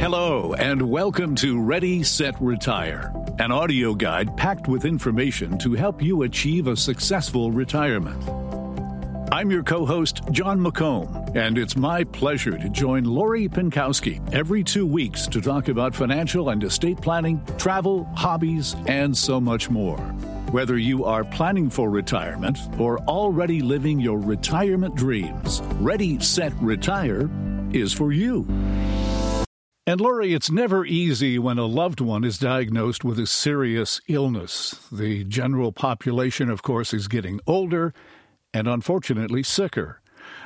Hello, and welcome to Ready, Set, Retire, an audio guide packed with information to help you achieve a successful retirement. I'm your co host, Jon McComb, and it's my pleasure to join Lori Pinkowski every two weeks to talk about financial and estate planning, travel, hobbies, and so much more. Whether you are planning for retirement or already living your retirement dreams, Ready, Set, Retire is for you. And Lori, it's never easy when a loved one is diagnosed with a serious illness. The general population, of course, is getting older and unfortunately sicker.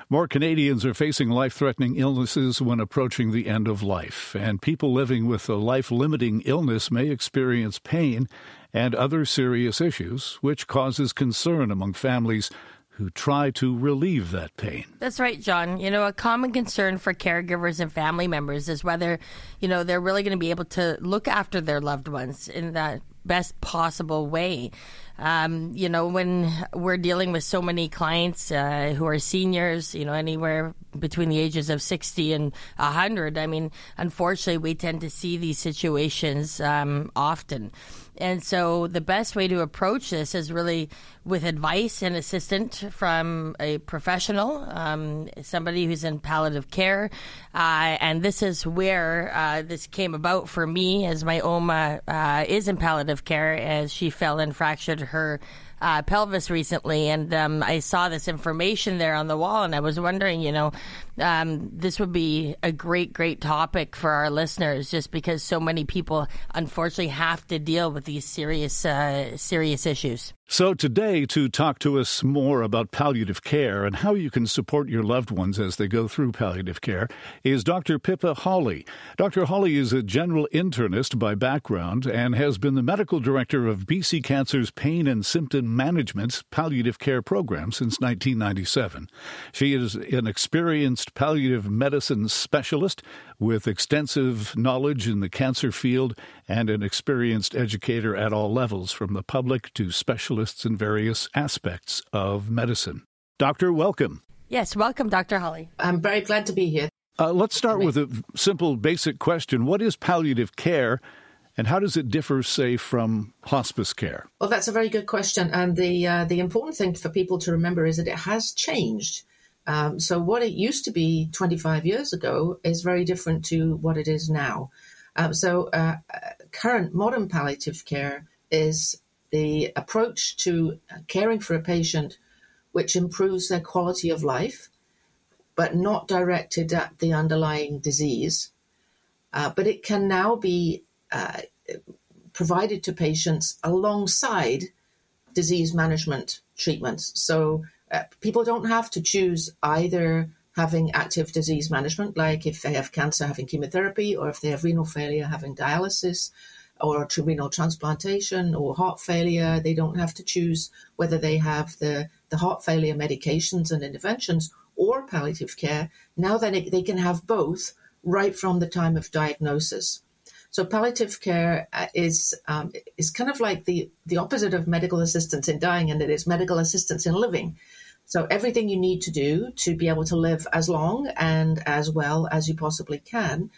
More Canadians are facing life threatening illnesses when approaching the end of life, and people living with a life limiting illness may experience pain and other serious issues, which causes concern among families who try to relieve that pain. That's right, Jon. You know, a common concern for caregivers and family members is whether, you know, they're really going to be able to look after their loved ones in that best possible way. Um, you know, when we're dealing with so many clients uh, who are seniors, you know, anywhere between the ages of 60 and 100, I mean, unfortunately, we tend to see these situations um, often. And so the best way to approach this is really with advice and assistance from a professional, um, somebody who's in palliative care. Uh, and this is where uh, this came about for me, as my Oma uh, is in palliative care, as she fell and fractured her uh, pelvis recently, and um, I saw this information there on the wall, and I was wondering, you know, um, this would be a great, great topic for our listeners, just because so many people unfortunately have to deal with these serious, uh, serious issues. So, today, to talk to us more about palliative care and how you can support your loved ones as they go through palliative care is Dr. Pippa Hawley. Dr. Hawley is a general internist by background and has been the medical director of BC Cancer's Pain and Symptom Management palliative care program since 1997. She is an experienced palliative medicine specialist with extensive knowledge in the cancer field and an experienced educator at all levels, from the public to specialists in various aspects of medicine. Doctor, welcome. Yes, welcome, Dr. Hawley. I'm very glad to be here. Uh, let's start with a simple, basic question What is palliative care? And how does it differ, say, from hospice care? Well, that's a very good question. And the uh, the important thing for people to remember is that it has changed. Um, so what it used to be 25 years ago is very different to what it is now. Um, so uh, current modern palliative care is the approach to caring for a patient which improves their quality of life, but not directed at the underlying disease. Uh, but it can now be uh, provided to patients alongside disease management treatments. So uh, Uh, people don't have to choose either having active disease management, like if they have cancer, having chemotherapy, or if they have renal failure, having dialysis, or renal transplantation, or heart failure. They don't have to choose whether they have the, the heart failure medications and interventions or palliative care. Now that they can have both right from the time of diagnosis. So palliative care uh, is um, is kind of like the the opposite of medical assistance in dying, and it is medical assistance in living. So everything you need to do to be able to live as long and as well as you possibly can,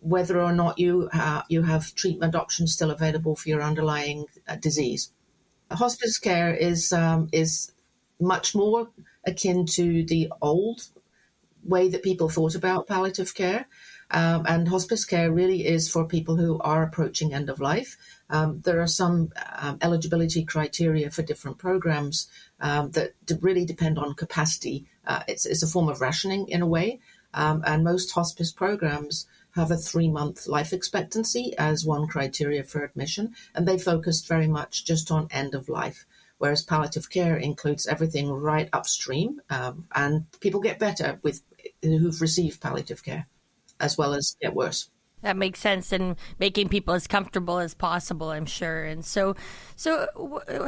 whether or not you uh, you have treatment options still available for your underlying uh, disease. Hospice care is um, is much more akin to the old way that people thought about palliative care. Um, and hospice care really is for people who are approaching end of life. Um, there are some um, eligibility criteria for different programs um, that really depend on capacity. Uh, it's, it's, a form of rationing in a way. Um, and most hospice programs have a three month life expectancy as one criteria for admission. And they focused very much just on end of life whereas palliative care includes everything right upstream, um, and people get better with who've received palliative care as well as get worse. That makes sense, and making people as comfortable as possible, I'm sure. And so, so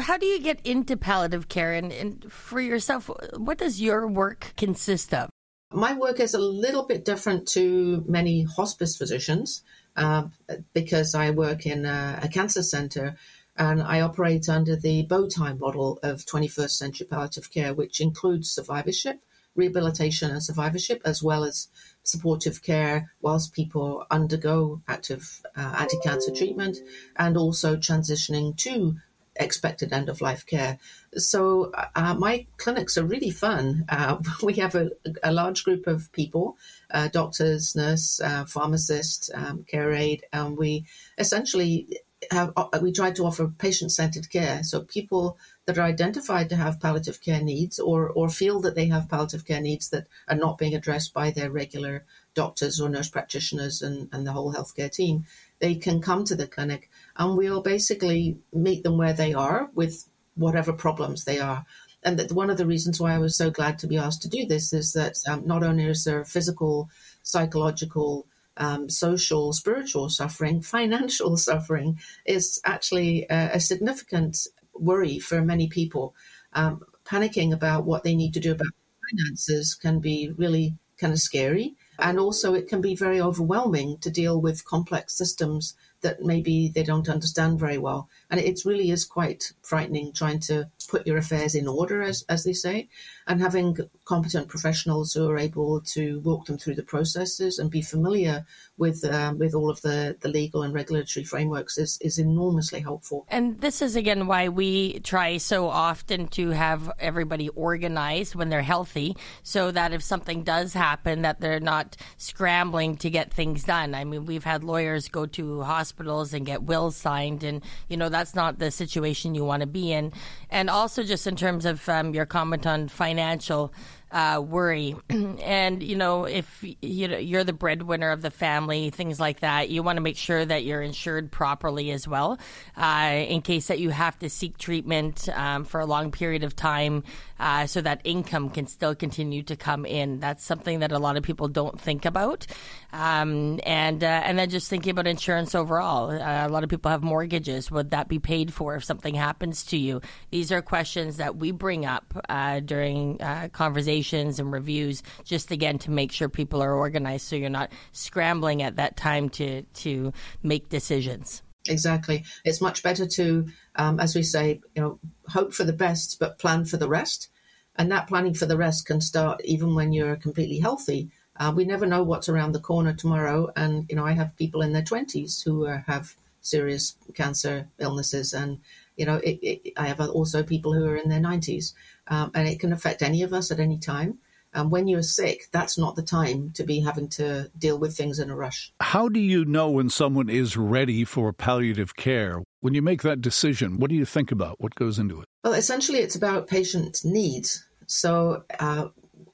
how do you get into palliative care? And, and for yourself, what does your work consist of? My work is a little bit different to many hospice physicians uh, because I work in a, a cancer center and I operate under the bow tie model of 21st century palliative care, which includes survivorship rehabilitation and survivorship, as well as supportive care whilst people undergo active uh, anti cancer treatment and also transitioning to expected end of life care. So, uh, my clinics are really fun. Uh, we have a, a, large group of people uh, doctors, nurse, uh, pharmacist, um, care aide, and we essentially have uh, we try to offer patient centered care. So, people that are identified to have palliative care needs or, or feel that they have palliative care needs that are not being addressed by their regular doctors or nurse practitioners and, and the whole healthcare team, they can come to the clinic and we'll basically meet them where they are with whatever problems they are. And that one of the reasons why I was so glad to be asked to do this is that um, not only is there physical, psychological, um, social, spiritual suffering, financial suffering is actually a, a significant worry for many people. Um, panicking about what they need to do about finances can be really kind of scary. And also, it can be very overwhelming to deal with complex systems that maybe they don't understand very well. And it really is quite frightening trying to put your affairs in order, as, as they say, and having competent professionals who are able to walk them through the processes and be familiar with um, with all of the, the legal and regulatory frameworks is, is enormously helpful. And this is again why we try so often to have everybody organized when they're healthy, so that if something does happen, that they're not scrambling to get things done. I mean, we've had lawyers go to hospitals and get wills signed, and you know that's not the situation you want to be in. And also, just in terms of um, your comment on financial uh, worry. and you know, if you know you're the breadwinner of the family, things like that, you want to make sure that you're insured properly as well, uh, in case that you have to seek treatment um, for a long period of time, uh, so that income can still continue to come in. That's something that a lot of people don't think about. Um, and uh, and then just thinking about insurance overall. Uh, a lot of people have mortgages. Would that be paid for if something happens to you? These are questions that we bring up uh, during conversations and reviews, just again to make sure people are organized, so you're not scrambling at that time to to make decisions. Exactly, it's much better to, um, as we say, you know, hope for the best but plan for the rest, and that planning for the rest can start even when you're completely healthy. Uh, we never know what's around the corner tomorrow, and you know, I have people in their twenties who are, have serious cancer illnesses. And you know, it, it, I have also people who are in their 90s, um, and it can affect any of us at any time. And when you're sick, that's not the time to be having to deal with things in a rush. How do you know when someone is ready for palliative care? When you make that decision, what do you think about? What goes into it? Well, essentially, it's about patient needs. So, uh,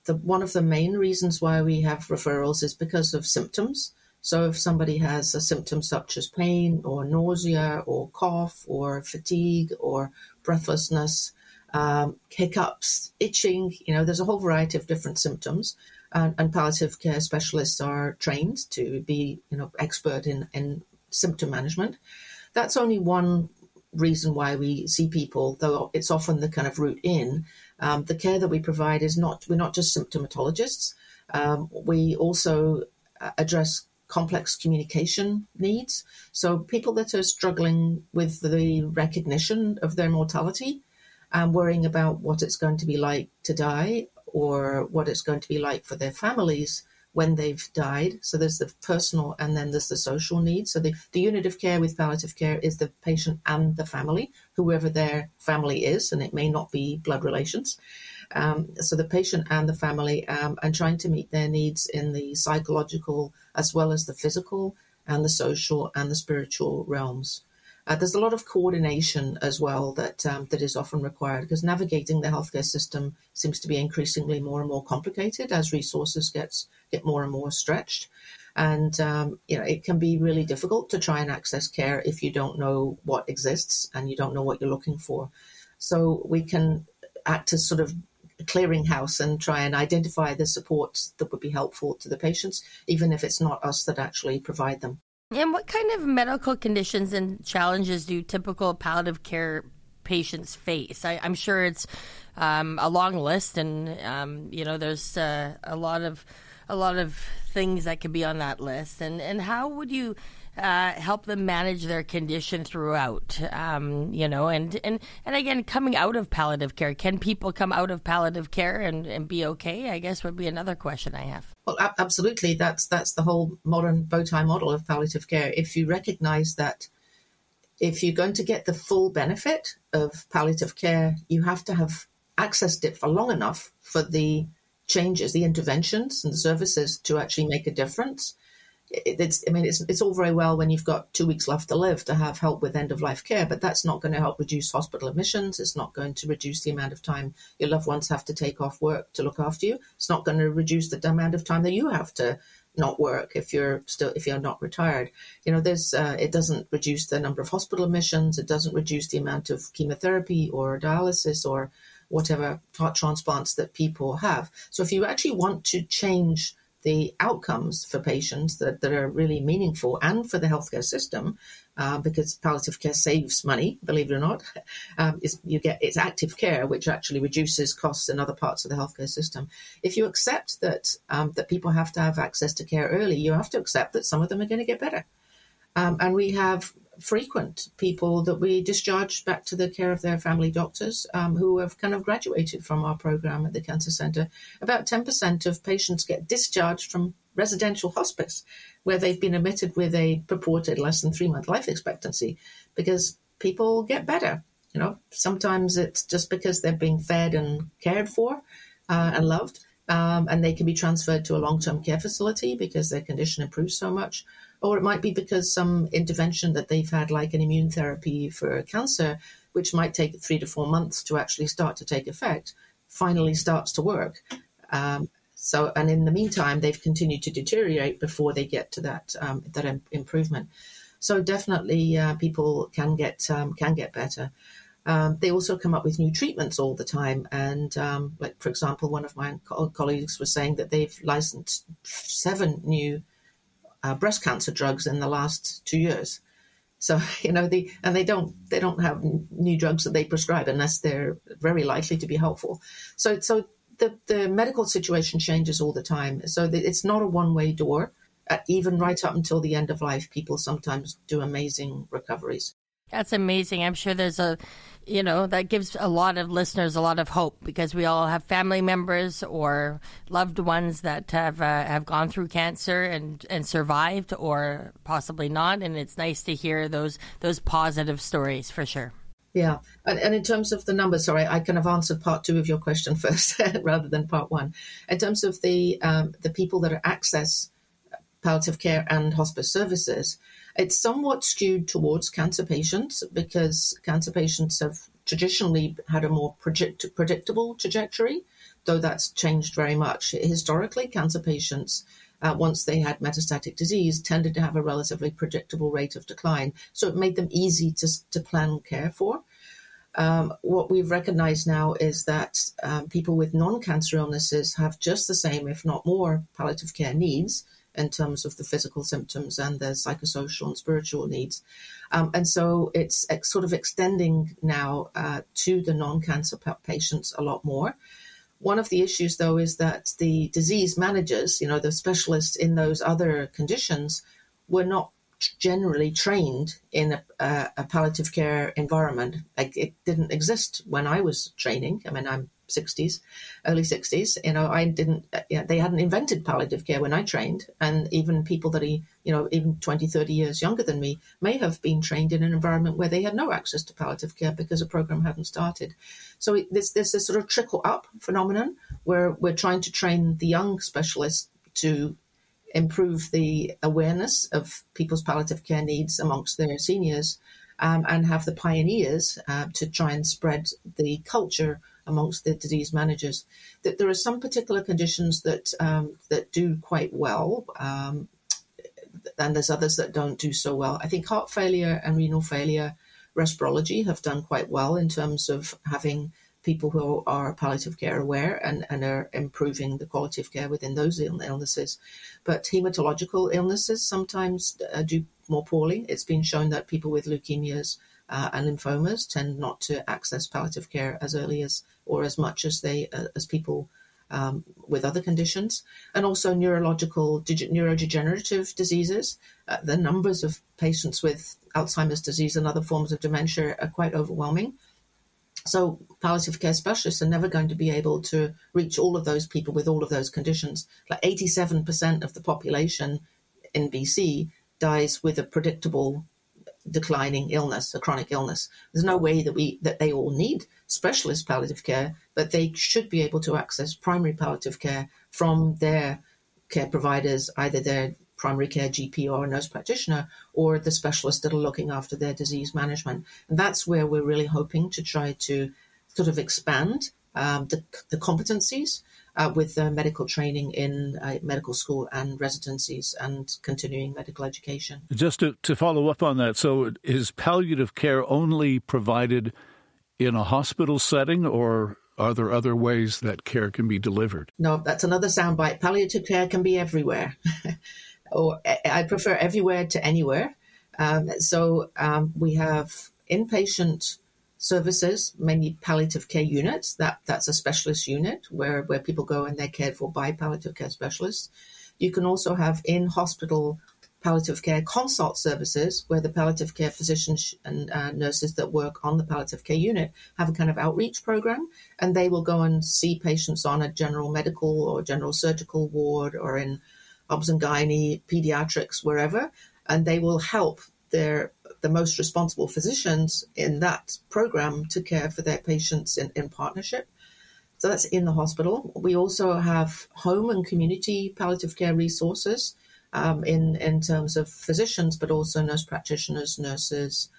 the, one of the main reasons why we have referrals is because of symptoms. So if somebody has a symptom such as pain or nausea or cough or fatigue or breathlessness, um, hiccups, itching, you know, there's a whole variety of different symptoms. And, and, palliative care specialists are trained to be, you know, expert in, in symptom management. That's only one reason why we see people, though it's often the kind of route in. Um, the care that we provide is not, we're not just symptomatologists. Um, we also uh, address complex communication needs. So people that are struggling with the recognition of their mortality and worrying about what it's going to be like to die or what it's going to be like for their families when they've died. So there's the personal and then there's the social needs. So the, the unit of care with palliative care is the patient and the family, whoever their family is, and it may not be blood relations. Um, so the patient and the family, um, and trying to meet their needs in the psychological as well as the physical and the social and the spiritual realms. Uh, there's a lot of coordination as well that um, that is often required because navigating the healthcare system seems to be increasingly more and more complicated as resources gets get more and more stretched, and um, you know it can be really difficult to try and access care if you don't know what exists and you don't know what you're looking for. So we can act as sort of a clearinghouse and try and identify the supports that would be helpful to the patients, even if it's not us that actually provide them. And what kind of medical conditions and challenges do typical palliative care patients face? I, am sure it's um, a long list, and um, you know, there's uh, a lot of a lot of things that could be on that list. And and how would you uh, help them manage their condition throughout. Um, you know, and, and and again, coming out of palliative care, can people come out of palliative care and, and be okay? I guess would be another question I have. Well, absolutely. That's that's the whole modern bow tie model of palliative care. If you recognise that if you're going to get the full benefit of palliative care, you have to have accessed it for long enough for the changes, the interventions, and the services to actually make a difference it's I mean it's it's all very well when you've got two weeks left to live to have help with end of life care, but that's not going to help reduce hospital admissions. It's not going to reduce the amount of time your loved ones have to take off work to look after you. It's not going to reduce the amount of time that you have to not work if you're still if you're not retired. You know, there's uh, it doesn't reduce the number of hospital admissions. It doesn't reduce the amount of chemotherapy or dialysis or whatever heart transplants that people have. So if you actually want to change the outcomes for patients that, that are really meaningful and for the healthcare system, uh, because palliative care saves money, believe it or not. Um, you get it's active care, which actually reduces costs in other parts of the healthcare system. If you accept that um, that people have to have access to care early, you have to accept that some of them are going to get better. Um, and we have frequent people that we discharge back to the care of their family doctors um, who have kind of graduated from our program at the Cancer Centre. About 10% of patients get discharged from residential hospice where they've been admitted with a purported less than three month life expectancy because people get better. You know, sometimes it's just because they're being fed and cared for uh, and loved. Um, and they can be transferred to a long term care facility because their condition improves so much or it might be because some intervention that they've had, like an immune therapy for cancer, which might take three to four months to actually start to take effect, finally starts to work. Um, so, and in the meantime, they've continued to deteriorate before they get to that um, that Im- improvement. So, definitely, uh, people can get um, can get better. Um, they also come up with new treatments all the time. And, um, like, for example, one of my co- colleagues was saying that they've licensed seven new uh, breast cancer drugs in the last two years. So you know the and they don't they don't have new drugs that they prescribe unless they're very likely to be helpful. So so the the medical situation changes all the time. So it's not a one way door. Uh, even right up until the end of life, people sometimes do amazing recoveries. That's amazing. I'm sure there's a, you know, that gives a lot of listeners a lot of hope because we all have family members or loved ones that have uh, have gone through cancer and and survived or possibly not. And it's nice to hear those those positive stories for sure. Yeah, and, and in terms of the numbers, sorry, I kind of answered part two of your question first rather than part one. In terms of the um, the people that access palliative care and hospice services, it's somewhat skewed towards cancer patients because cancer patients have traditionally had a more predict- predictable trajectory, though that's changed very much. Historically, cancer patients, uh, once they had metastatic disease, tended to have a relatively predictable rate of decline. So it made them easy to, to plan care for. Um, what we've recognized now is that um, people with non cancer illnesses have just the same, if not more, palliative care needs in terms of the physical symptoms and the psychosocial and spiritual needs. Um, and so it's sort of extending now uh, to the non cancer patients a lot more. One of the issues, though, is that the disease managers, you know, the specialists in those other conditions, were not generally trained in a, a, a palliative care environment. Like it didn't exist when I was training. I mean, I'm 60s, early 60s. You know, I didn't, you know, they hadn't invented palliative care when I trained. And even people that are, you know, even 20, 30 years younger than me may have been trained in an environment where they had no access to palliative care because a program hadn't started. So there's, there's this sort of trickle up phenomenon where we're trying to train the young specialists to improve the awareness of people's palliative care needs amongst their seniors um, and have the pioneers uh, to try and spread the culture amongst the disease managers. That there are some particular conditions that um, that do quite well, um, and there's others that don't do so well. I think heart failure and renal failure, respirology have done quite well in terms of having people who are palliative care aware and, and are improving the quality of care within those illnesses. But hematological illnesses sometimes uh, do more poorly. It's been shown that people with leukemias uh, and lymphomas tend not to access palliative care as early as or as much as they uh, as people um, with other conditions, and also neurological, neurodegenerative diseases. Uh, the numbers of patients with Alzheimer's disease and other forms of dementia are quite overwhelming. So, palliative care specialists are never going to be able to reach all of those people with all of those conditions. Like 87% of the population in BC dies with a predictable declining illness, a chronic illness. There's no way that we that they all need specialist palliative care, but they should be able to access primary palliative care from their care providers, either their primary care GP or a nurse practitioner, or the specialists that are looking after their disease management. And that's where we're really hoping to try to sort of expand um, the, the competencies uh, with uh, medical training in uh, medical school and residencies and continuing medical education. Just to, to follow up on that, so is palliative care only provided in a hospital setting or are there other ways that care can be delivered? No, that's another soundbite. Palliative care can be everywhere. or I prefer everywhere to anywhere. Um, so um, we have inpatient services, mainly palliative care units. That that's a specialist unit where where people go and they're cared for by palliative care specialists. You can also have in hospital palliative care consult services where the palliative care physicians and uh, nurses that work on the palliative care unit have a kind of outreach program and they will go and see patients on a general medical or general surgical ward or in obs and gynae, pediatrics, wherever, and they will help their the most responsible physicians in that program to care for their patients in, in partnership. So that's in the hospital. We also have home and community palliative care resources um, in in terms of physicians, but also nurse practitioners, nurses,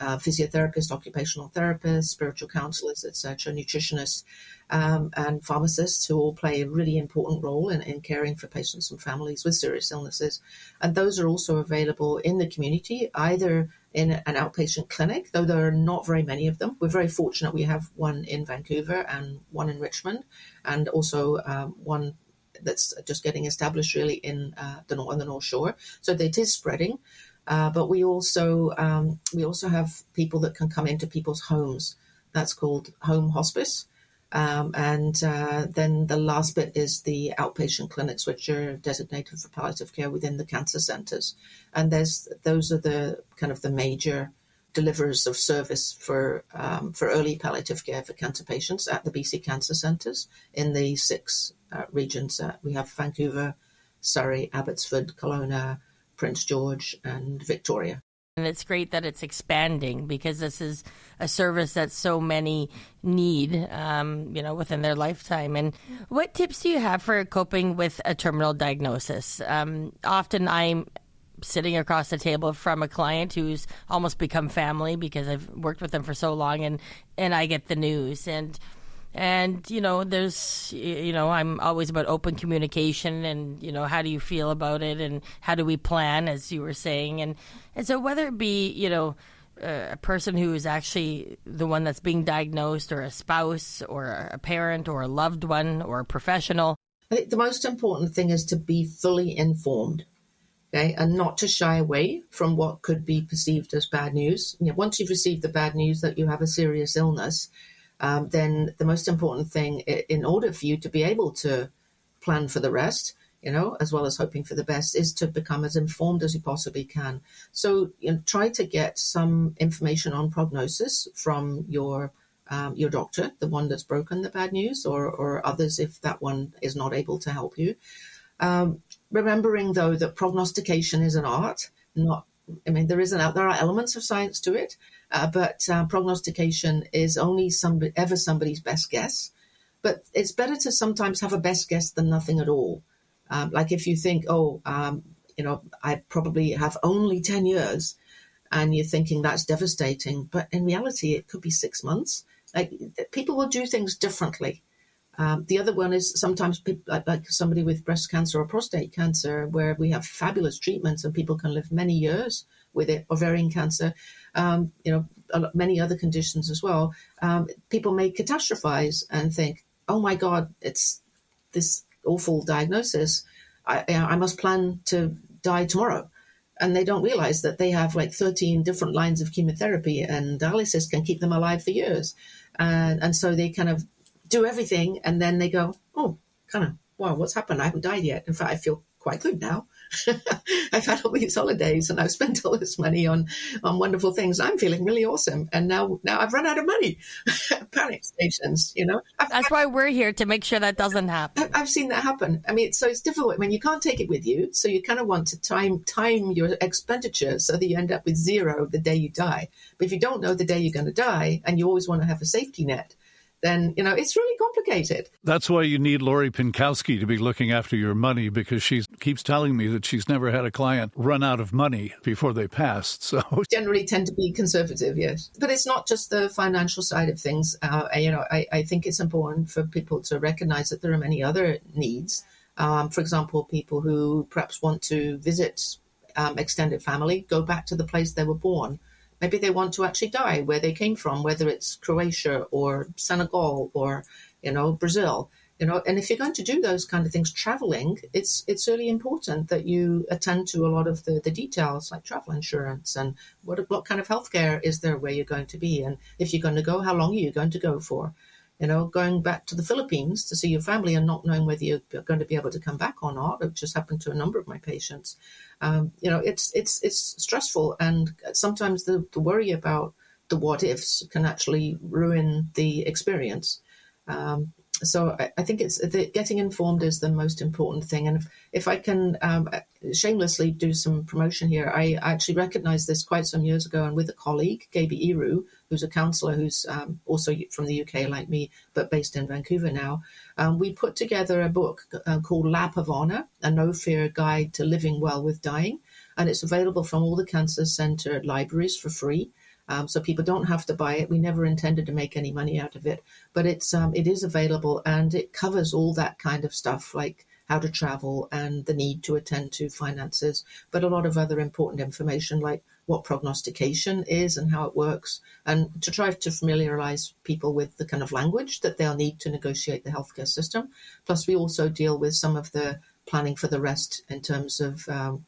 uh, physiotherapists, occupational therapists, spiritual counselors, etc., nutritionists, um, and pharmacists who all play a really important role in, in caring for patients and families with serious illnesses. And those are also available in the community, either in an outpatient clinic, though there are not very many of them. We're very fortunate we have one in Vancouver and one in Richmond, and also um, one that's just getting established really in uh, the, on the North Shore. So it is spreading. Uh, but we also um, we also have people that can come into people's homes. That's called home hospice. Um, and uh, then the last bit is the outpatient clinics, which are designated for palliative care within the cancer centres. And there's those are the kind of the major deliverers of service for um, for early palliative care for cancer patients at the BC cancer centres in the six uh, regions. Uh, we have Vancouver, Surrey, Abbotsford, Kelowna, Prince George, and Victoria. And it's great that it's expanding because this is a service that so many need, um, you know, within their lifetime. And what tips do you have for coping with a terminal diagnosis? Um, often I'm sitting across the table from a client who's almost become family because I've worked with them for so long, and and I get the news and and you know there's you know i'm always about open communication and you know how do you feel about it and how do we plan as you were saying. And and so whether it be you know uh, a person who is actually the one that's being diagnosed or a spouse or a parent or a loved one or a professional. I think the most important thing is to be fully informed okay and not to shy away from what could be perceived as bad news. You know, once you've received the bad news that you have a serious illness um, then the most important thing in order for you to be able to plan for the rest, you know, as well as hoping for the best, is to become as informed as you possibly can. So you know, try to get some information on prognosis from your um, your doctor, the one that's broken the bad news, or, or others if that one is not able to help you. Um, remembering though that prognostication is an art, not I mean, there is an there are elements of science to it, uh, but uh, prognostication is only somebody, ever somebody's best guess. But it's better to sometimes have a best guess than nothing at all. Um, like if you think, oh, um, you know, I probably have only ten years, and you're thinking that's devastating, but in reality, it could be six months. Like people will do things differently. Um, the other one is sometimes people, like, somebody with breast cancer or prostate cancer, where we have fabulous treatments and people can live many years with it, ovarian cancer, um, you know, many other conditions as well. Um, people may catastrophize and think, oh my God, it's this awful diagnosis. I, I must plan to die tomorrow. And they don't realize that they have like 13 different lines of chemotherapy and dialysis can keep them alive for years. And, and so they kind of do everything and then they go, oh, kind of, wow, what's happened? I haven't died yet. In fact, I feel quite good now. I've had all these holidays and I've spent all this money on on wonderful things. I'm feeling really awesome, and now now I've run out of money. Panic stations, you know. I've, That's why we're here to make sure that doesn't happen. I've seen that happen. I mean, so it's difficult. I mean, you can't take it with you, so you kind of want to time time your expenditure so that you end up with zero the day you die. But if you don't know the day you're going to die, and you always want to have a safety net, then you know it's really complicated. That's why you need Lori Pinkowski to be looking after your money because she keeps telling me that she's never had a client run out of money before they passed. So generally tend to be conservative, yes. But it's not just the financial side of things. Uh, you know, I, I think it's important for people to recognize that there are many other needs. Um, for example, people who perhaps want to visit um, extended family, go back to the place they were born Maybe they want to actually die where they came from, whether it's Croatia or Senegal or, you know, Brazil. You know, and if you're going to do those kind of things traveling, it's it's really important that you attend to a lot of the, the details like travel insurance and what what kind of healthcare is there where you're going to be and if you're going to go, how long are you going to go for? You know, going back to the Philippines to see your family and not knowing whether you're going to be able to come back or not. It just happened to a number of my patients. Um, you know, it's it's it's stressful, and sometimes the, the worry about the what ifs can actually ruin the experience. Um, so I, I, think it's the, getting informed is the most important thing. And if, if I can um, shamelessly do some promotion here, I actually recognized this quite some years ago, and with a colleague, Gaby Eru, who's a counsellor who's um, also from the UK like me, but based in Vancouver now, um, we put together a book uh, called Lap of Honor, a no fear guide to living well with dying, and it's available from all the cancer centre libraries for free. Um, so people don't have to buy it. We never intended to make any money out of it, but it's um, it is available and it covers all that kind of stuff like how to travel and the need to attend to finances, but a lot of other important information like what prognostication is and how it works, and to try to familiarize people with the kind of language that they'll need to negotiate the healthcare system. Plus, we also deal with some of the planning for the rest in terms of um,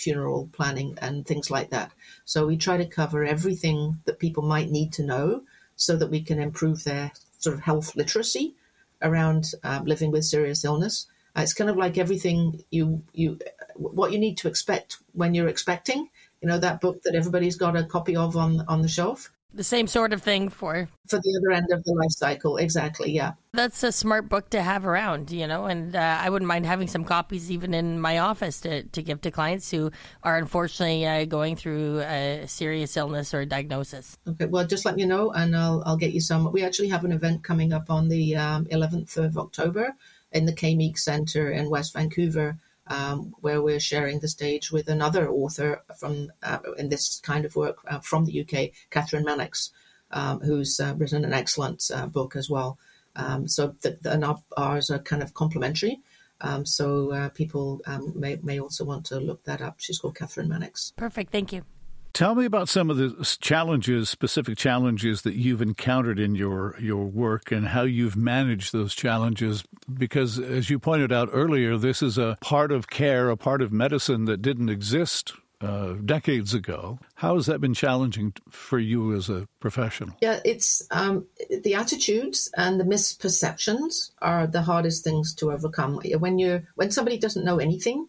funeral planning and things like that. So we try to cover everything that people might need to know so that we can improve their sort of health literacy around um, living with serious illness. Uh, it's kind of like everything you you what you need to expect when you're expecting. You know that book that everybody's got a copy of on on the shelf the same sort of thing for for the other end of the life cycle exactly yeah. That's a smart book to have around you know and uh, i wouldn't mind having some copies even in my office to, to give to clients who are unfortunately uh, going through a serious illness or diagnosis. Okay well just let me know and i'll, I'll get you some. We actually have an event coming up on the um, 11th of october in the Kay Meek center in west vancouver um, where we're sharing the stage with another author from uh, in this kind of work uh, from the UK, Kathryn Mannix, um, who's uh, written an excellent uh, book as well. Um, so the, the, and ours are kind of complementary. Um, so uh, people um, may, may also want to look that up. She's called Kathryn Mannix. Perfect. Thank you. Tell me about some of the challenges, specific challenges that you've encountered in your your work and how you've managed those challenges because as you pointed out earlier, this is a part of care, a part of medicine that didn't exist uh, decades ago. How has that been challenging for you as a professional? Yeah, it's um, the attitudes and the misperceptions are the hardest things to overcome. When you when somebody doesn't know anything,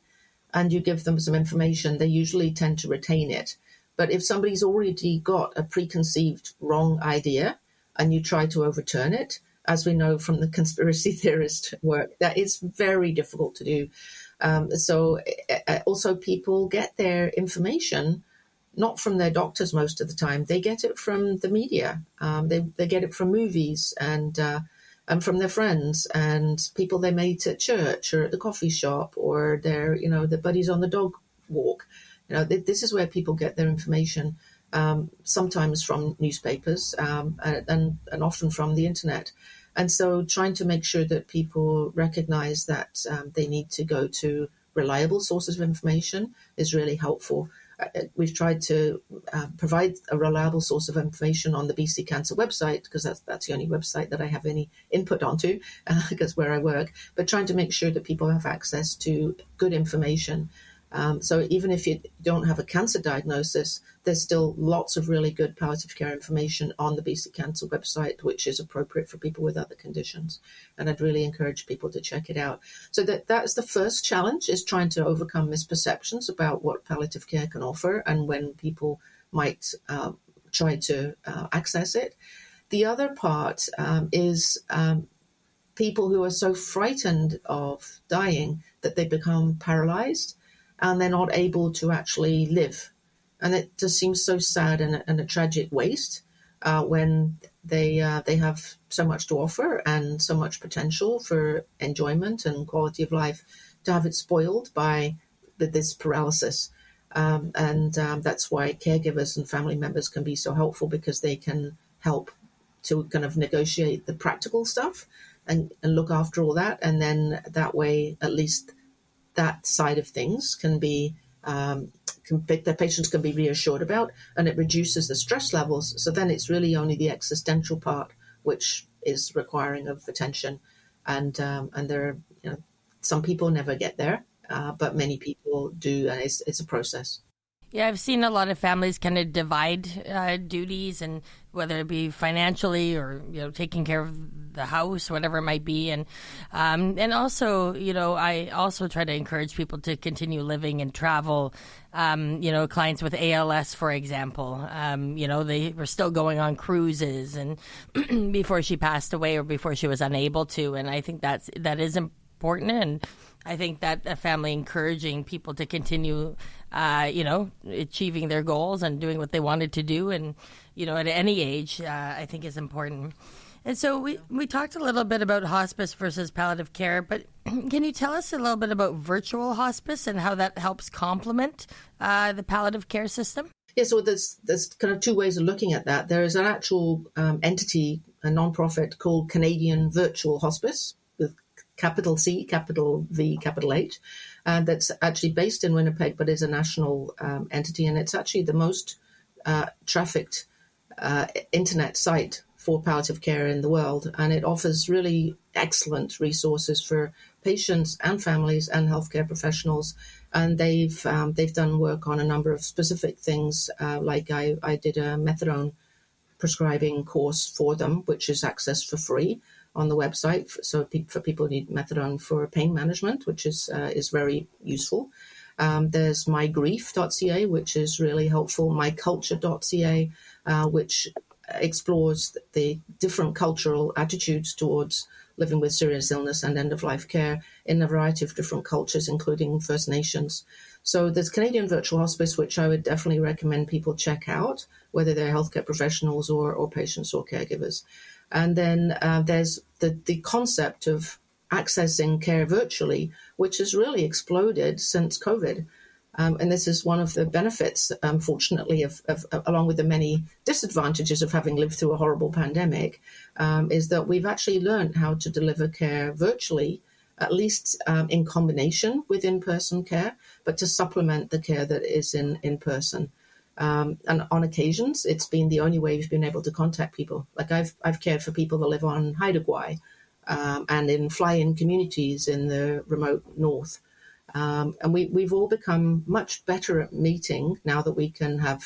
and you give them some information, they usually tend to retain it. But if somebody's already got a preconceived wrong idea and you try to overturn it, as we know from the conspiracy theorist work, that is very difficult to do. Um, so, uh, also, people get their information not from their doctors most of the time. They get it from the media. Um, they, they get it from movies and uh, and from their friends and people they meet at church or at the coffee shop or their you know the buddies on the dog walk. You know, this is where people get their information. Um, sometimes from newspapers um, and, and often from the internet. And so, trying to make sure that people recognize that um, they need to go to reliable sources of information is really helpful. Uh, uh we've tried to uh, provide a reliable source of information on the BC Cancer website because that's, that's the only website that I have any input onto because uh, where I work. But trying to make sure that people have access to good information Um, so even if you don't have a cancer diagnosis, there's still lots of really good palliative care information on the BC Cancer website, which is appropriate for people with other conditions. And I'd really encourage people to check it out. So that that's the first challenge is trying to overcome misperceptions about what palliative care can offer and when people might uh, try to uh, access it. The other part um, is um, people who are so frightened of dying that they become paralyzed and they're not able to actually live. And it just seems so sad and, and a tragic waste uh, when they uh, they have so much to offer and so much potential for enjoyment and quality of life to have it spoiled by this paralysis. Um, and um, that's why caregivers and family members can be so helpful because they can help to kind of negotiate the practical stuff and, and look after all that. And then that way, at least that side of things can be um, can, the patients can be reassured about, and it reduces the stress levels. So then it's really only the existential part which is requiring of attention, and um, and there are you know some people never get there, uh, but many people do, and it's it's a process. Yeah, I've seen a lot of families kind of divide uh, duties, and whether it be financially or you know taking care of the house, whatever it might be, and um, and also you know I also try to encourage people to continue living and travel. Um, you know, clients with ALS, for example, um, you know they were still going on cruises, and before she passed away or before she was unable to, and I think that's that is important. And I think that a family encouraging people to continue, uh, you know, achieving their goals and doing what they wanted to do, and you know, at any age, uh, I think is important. And so we we talked a little bit about hospice versus palliative care, but can you tell us a little bit about virtual hospice and how that helps complement uh, the palliative care system? Yeah, so there's there's kind of two ways of looking at that. There is an actual um, entity, a nonprofit called Canadian Virtual Hospice, capital C, capital V, capital H, uh, that's actually based in Winnipeg, but is a national um, entity, and it's actually the most uh, trafficked uh, internet site for palliative care in the world, and it offers really excellent resources for patients and families and healthcare professionals. And they've um, they've done work on a number of specific things, uh, like I, I did a methadone prescribing course for them, which is accessed for free on the website. So for people who need methadone for pain management, which is uh, is very useful. Um, there's mygrief.ca, which is really helpful. Myculture.ca, uh, which explores the different cultural attitudes towards living with serious illness and end of life care in a variety of different cultures, including First Nations. So there's Canadian Virtual Hospice, which I would definitely recommend people check out, whether they're healthcare professionals or, or patients or caregivers. And then uh, there's the, the concept of accessing care virtually, which has really exploded since COVID. Um, and this is one of the benefits, unfortunately, of, of, of, along with the many disadvantages of having lived through a horrible pandemic, um, is that we've actually learned how to deliver care virtually, at least um, in combination with in person care, but to supplement the care that is in, in person. Um, and on occasions, it's been the only way we've been able to contact people. Like I've I've cared for people that live on Haida Gwaii um, and in fly-in communities in the remote north, um, and we we've all become much better at meeting now that we can have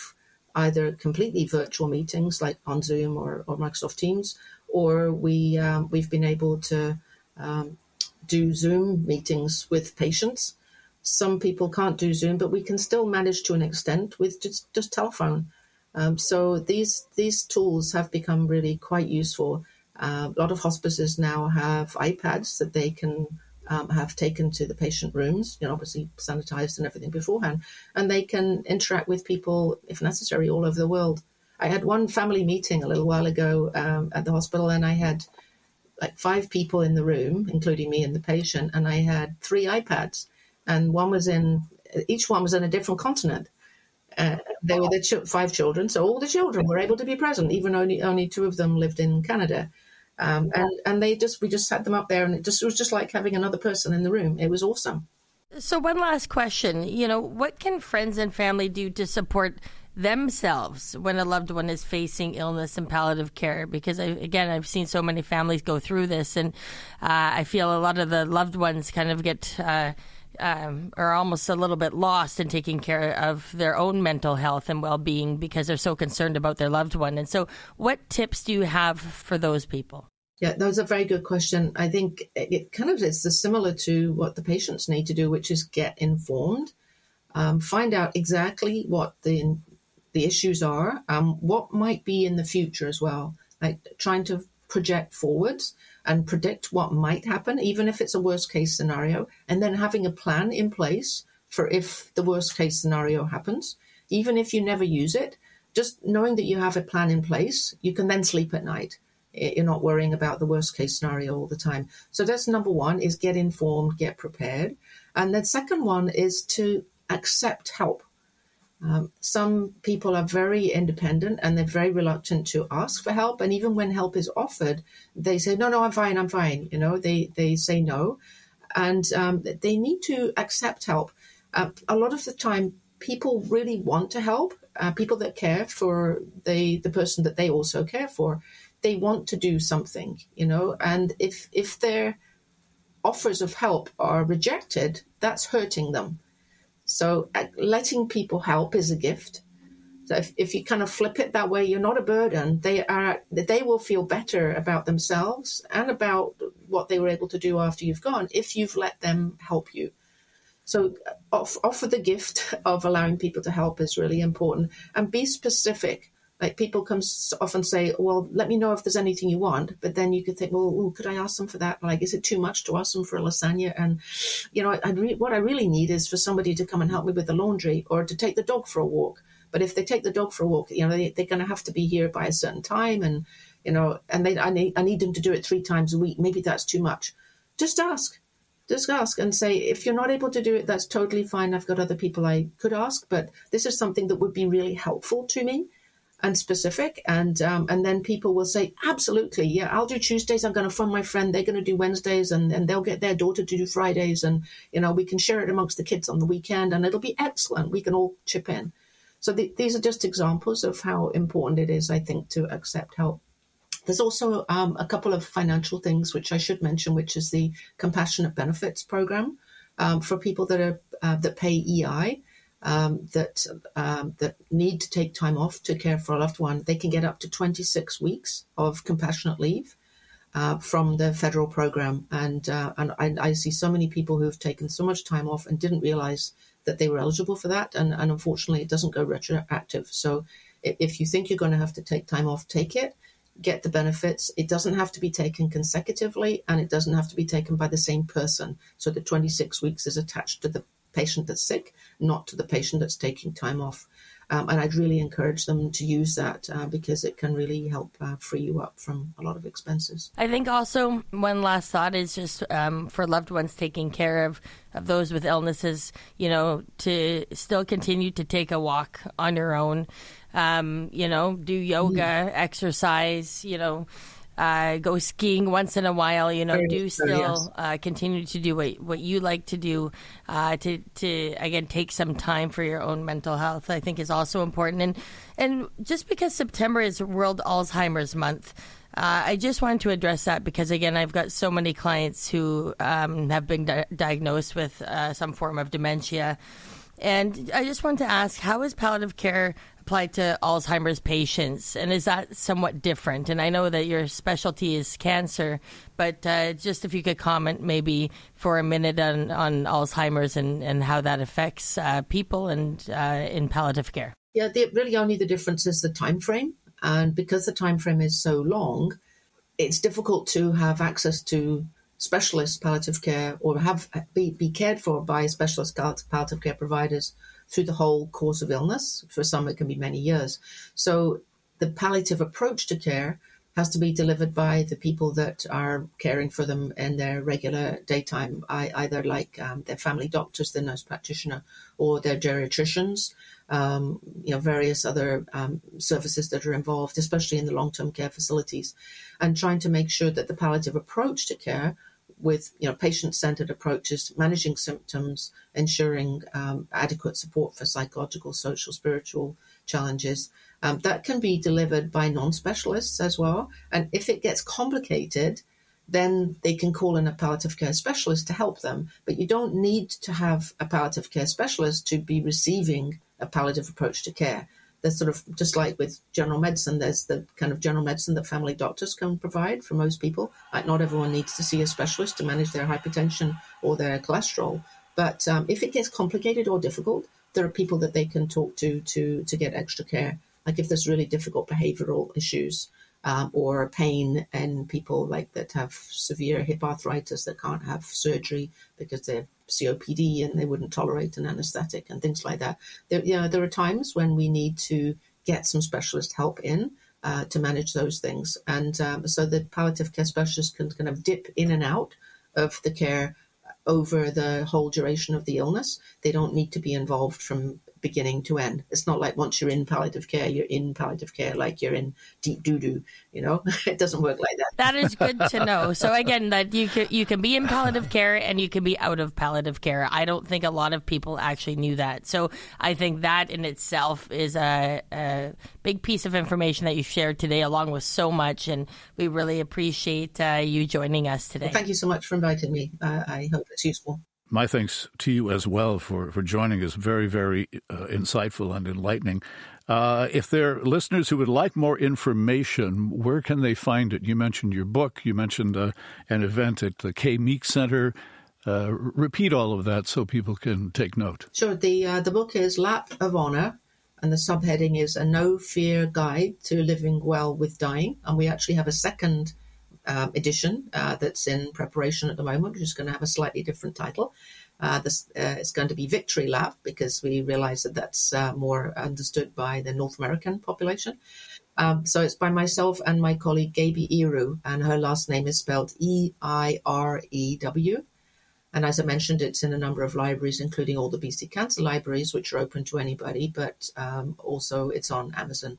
either completely virtual meetings like on Zoom or, or Microsoft Teams, or we um, we've been able to um, do Zoom meetings with patients some people can't do Zoom, but we can still manage to an extent with just, just telephone. Um, so these these tools have become really quite useful. Uh, a lot of hospices now have iPads that they can um, have taken to the patient rooms, you know, obviously sanitized and everything beforehand, and they can interact with people if necessary all over the world. I had one family meeting a little while ago um, at the hospital, and I had like five people in the room, including me and the patient, and I had three iPads and one was in each one was in a different continent. Uh, they were the ch- five children, so all the children were able to be present, even only only two of them lived in Canada. Um, and and they just we just had them up there, and it just it was just like having another person in the room. It was awesome. So one last question, you know, what can friends and family do to support themselves when a loved one is facing illness and palliative care? Because I, again, I've seen so many families go through this, and uh, I feel a lot of the loved ones kind of get. Uh, um, are almost a little bit lost in taking care of their own mental health and well being because they're so concerned about their loved one. And so, what tips do you have for those people? Yeah, that was a very good question. I think it kind of is similar to what the patients need to do, which is get informed, um, find out exactly what the the issues are, um, what might be in the future as well, like trying to project forwards and predict what might happen, even if it's a worst case scenario, and then having a plan in place for if the worst case scenario happens, even if you never use it, just knowing that you have a plan in place, you can then sleep at night. You're not worrying about the worst case scenario all the time. So that's number one is get informed, get prepared. And the second one is to accept help. Um, some people are very independent and they're very reluctant to ask for help. And even when help is offered, they say, no, no, I'm fine, I'm fine. You know, they, they say no. And um, they need to accept help. Uh, a lot of the time, people really want to help. Uh, people that care for the, the person that they also care for, they want to do something, you know. And if, if their offers of help are rejected, that's hurting them so uh, letting people help is a gift. So if, if you kind of flip it that way, you're not a burden. They are they will feel better about themselves and about what they were able to do after you've gone if you've let them help you. So uh, off, offer the gift of allowing people to help is really important and be specific. Like people come often say, "Well, let me know if there's anything you want," but then you could think, "Well, ooh, could I ask them for that? Like, is it too much to ask them for a lasagna?" And you know, I, re- what I really need is for somebody to come and help me with the laundry or to take the dog for a walk. But if they take the dog for a walk, you know, they, are going to have to be here by a certain time, and you know, and they, I need, I need them to do it three times a week. Maybe that's too much. Just ask just ask and say if you're not able to do it that's totally fine i've got other people i could ask but this is something that would be really helpful to me and specific and um, and then people will say absolutely yeah i'll do tuesdays i'm going to fund my friend they're going to do wednesdays and, and they'll get their daughter to do fridays and you know we can share it amongst the kids on the weekend and it'll be excellent we can all chip in. So the, these are just examples of how important it is i think to accept help. There's also um, a couple of financial things which i should mention which is the compassionate benefits program um, for people that are uh, that pay ei um, that um, that need to take time off to care for a loved one, they can get up to 26 weeks of compassionate leave uh, from the federal program. And uh, and I, I, see so many people who have taken so much time off and didn't realize that they were eligible for that. And, and unfortunately, it doesn't go retroactive. So if you think you're going to have to take time off, take it. Get the benefits. It doesn't have to be taken consecutively, and it doesn't have to be taken by the same person. So the 26 weeks is attached to the patient that's sick, not to the patient that's taking time off. Um, and I'd really encourage them to use that uh, because it can really help uh, free you up from a lot of expenses. I think also one last thought is just um, for loved ones taking care of, of those with illnesses, you know, to still continue to take a walk on your own, um, you know, do yoga, mm. exercise, you know uh, go skiing once in a while. You know, do still uh, continue to do what what you like to do. Uh, to to again take some time for your own mental health. I think is also important. And and just because September is World Alzheimer's Month. Uh, I just wanted to address that because, again, I've got so many clients who um, have been di- diagnosed with uh, some form of dementia. And I just wanted to ask how is palliative care applied to Alzheimer's patients? And is that somewhat different? And I know that your specialty is cancer, but uh, just if you could comment maybe for a minute on, on Alzheimer's and, and how that affects uh, people and uh, in palliative care. Yeah, the, really only the difference is the time frame. And because the time frame is so long, it's difficult to have access to specialist palliative care or have be, be cared for by specialist palliative care providers through the whole course of illness. For some, it can be many years. So the palliative approach to care has to be delivered by the people that are caring for them in their regular daytime, either like um, their family doctors, the nurse practitioner, or their geriatricians, um, you know, various other um, services that are involved, especially in the long-term care facilities, and trying to make sure that the palliative approach to care with you know patient-centered approaches, managing symptoms, ensuring um, adequate support for psychological, social, spiritual challenges. Um, that can be delivered by non-specialists as well. And if it gets complicated, then they can call in a palliative care specialist to help them. But you don't need to have a palliative care specialist to be receiving a palliative approach to care. Sort of just like with general medicine, there's the kind of general medicine that family doctors can provide for most people. Like not everyone needs to see a specialist to manage their hypertension or their cholesterol. But um, if it gets complicated or difficult, there are people that they can talk to to to get extra care. Like if there's really difficult behavioral issues, um, or pain in people like that have severe hip arthritis that can't have surgery because they're COPD and they wouldn't tolerate an anesthetic and things like that. There, you know, there are times when we need to get some specialist help in uh, to manage those things, and um, so the palliative care specialist can kind of dip in and out of the care over the whole duration of the illness. They don't need to be involved from beginning to end. It's not like once you're in palliative care, you're in palliative care like you're in deep doo doo. You know, it doesn't work like that. That is good to know. So again, that you can you can be in palliative care and you can be out of palliative care. I don't think a lot of people actually knew that. So I think that in itself is a, a big piece of information that you shared today, along with so much. And we really appreciate uh, you joining us today. Well, thank you so much for inviting me. Uh, I hope it's useful my thanks to you as well for, for joining us. Very, very uh, insightful and enlightening. Uh, if there are listeners who would like more information, where can they find it? You mentioned your book, you mentioned uh, an event at the Kay Meek Center. Uh, repeat all of that so people can take note. Sure. The, uh, the book is Lap of Honor, and the subheading is A No Fear Guide to Living Well with Dying. And we actually have a second um, edition uh, that's in preparation at the moment, which is going to have a slightly different title. Uh, this, uh, it's going to be Victory Lap because we realize that that's uh, more understood by the North American population. Um, so it's by myself and my colleague Gaby Eirew, and her last name is spelled E I R E W. And as I mentioned, it's in a number of libraries, including all the BC Cancer libraries, which are open to anybody, but um, also it's on Amazon.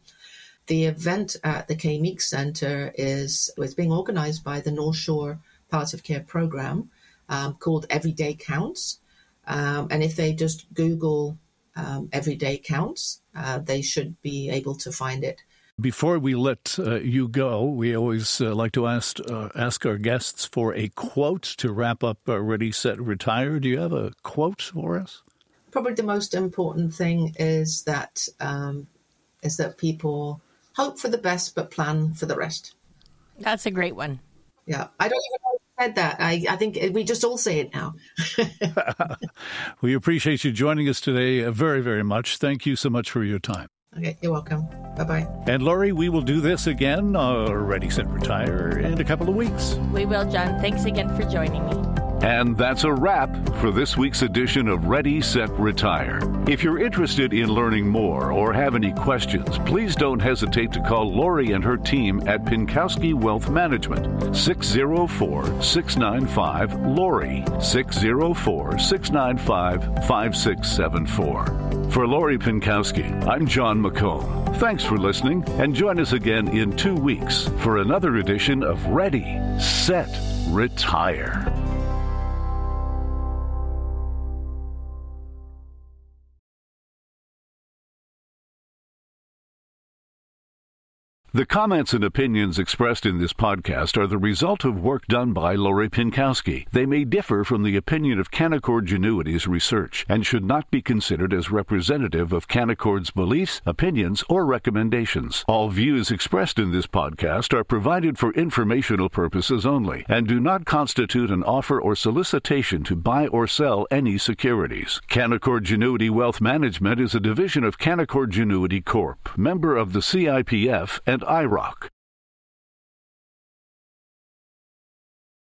The event at the Kay Meek Center is was being organized by the North Shore Palliative Care Program um, called Everyday Counts. Um, and if they just Google um, Everyday Counts, uh, they should be able to find it. Before we let uh, you go, we always uh, like to ask uh, ask our guests for a quote to wrap up uh, Ready, Set, Retire. Do you have a quote for us? Probably the most important thing is that um, is that people hope for the best, but plan for the rest. That's a great one. Yeah, I don't even know who said that. I, I think we just all say it now. we appreciate you joining us today uh, very, very much. Thank you so much for your time. Okay, you're welcome. Bye bye. And Lori, we will do this again, uh, Ready, Set, Retire, in a couple of weeks. We will, Jon. Thanks again for joining me. And that's a wrap for this week's edition of Ready, Set, Retire. If you're interested in learning more or have any questions, please don't hesitate to call Lori and her team at Pinkowski Wealth Management, 604 695 Lori, 604 695 5674. For Lori Pinkowski, I'm Jon McComb. Thanks for listening, and join us again in two weeks for another edition of Ready, Set, Retire. The comments and opinions expressed in this podcast are the result of work done by Lori Pinkowski. They may differ from the opinion of Canaccord Genuity's research and should not be considered as representative of Canaccord's beliefs, opinions, or recommendations. All views expressed in this podcast are provided for informational purposes only and do not constitute an offer or solicitation to buy or sell any securities. Canaccord Genuity Wealth Management is a division of Canaccord Genuity Corp., member of the CIPF and IIROC.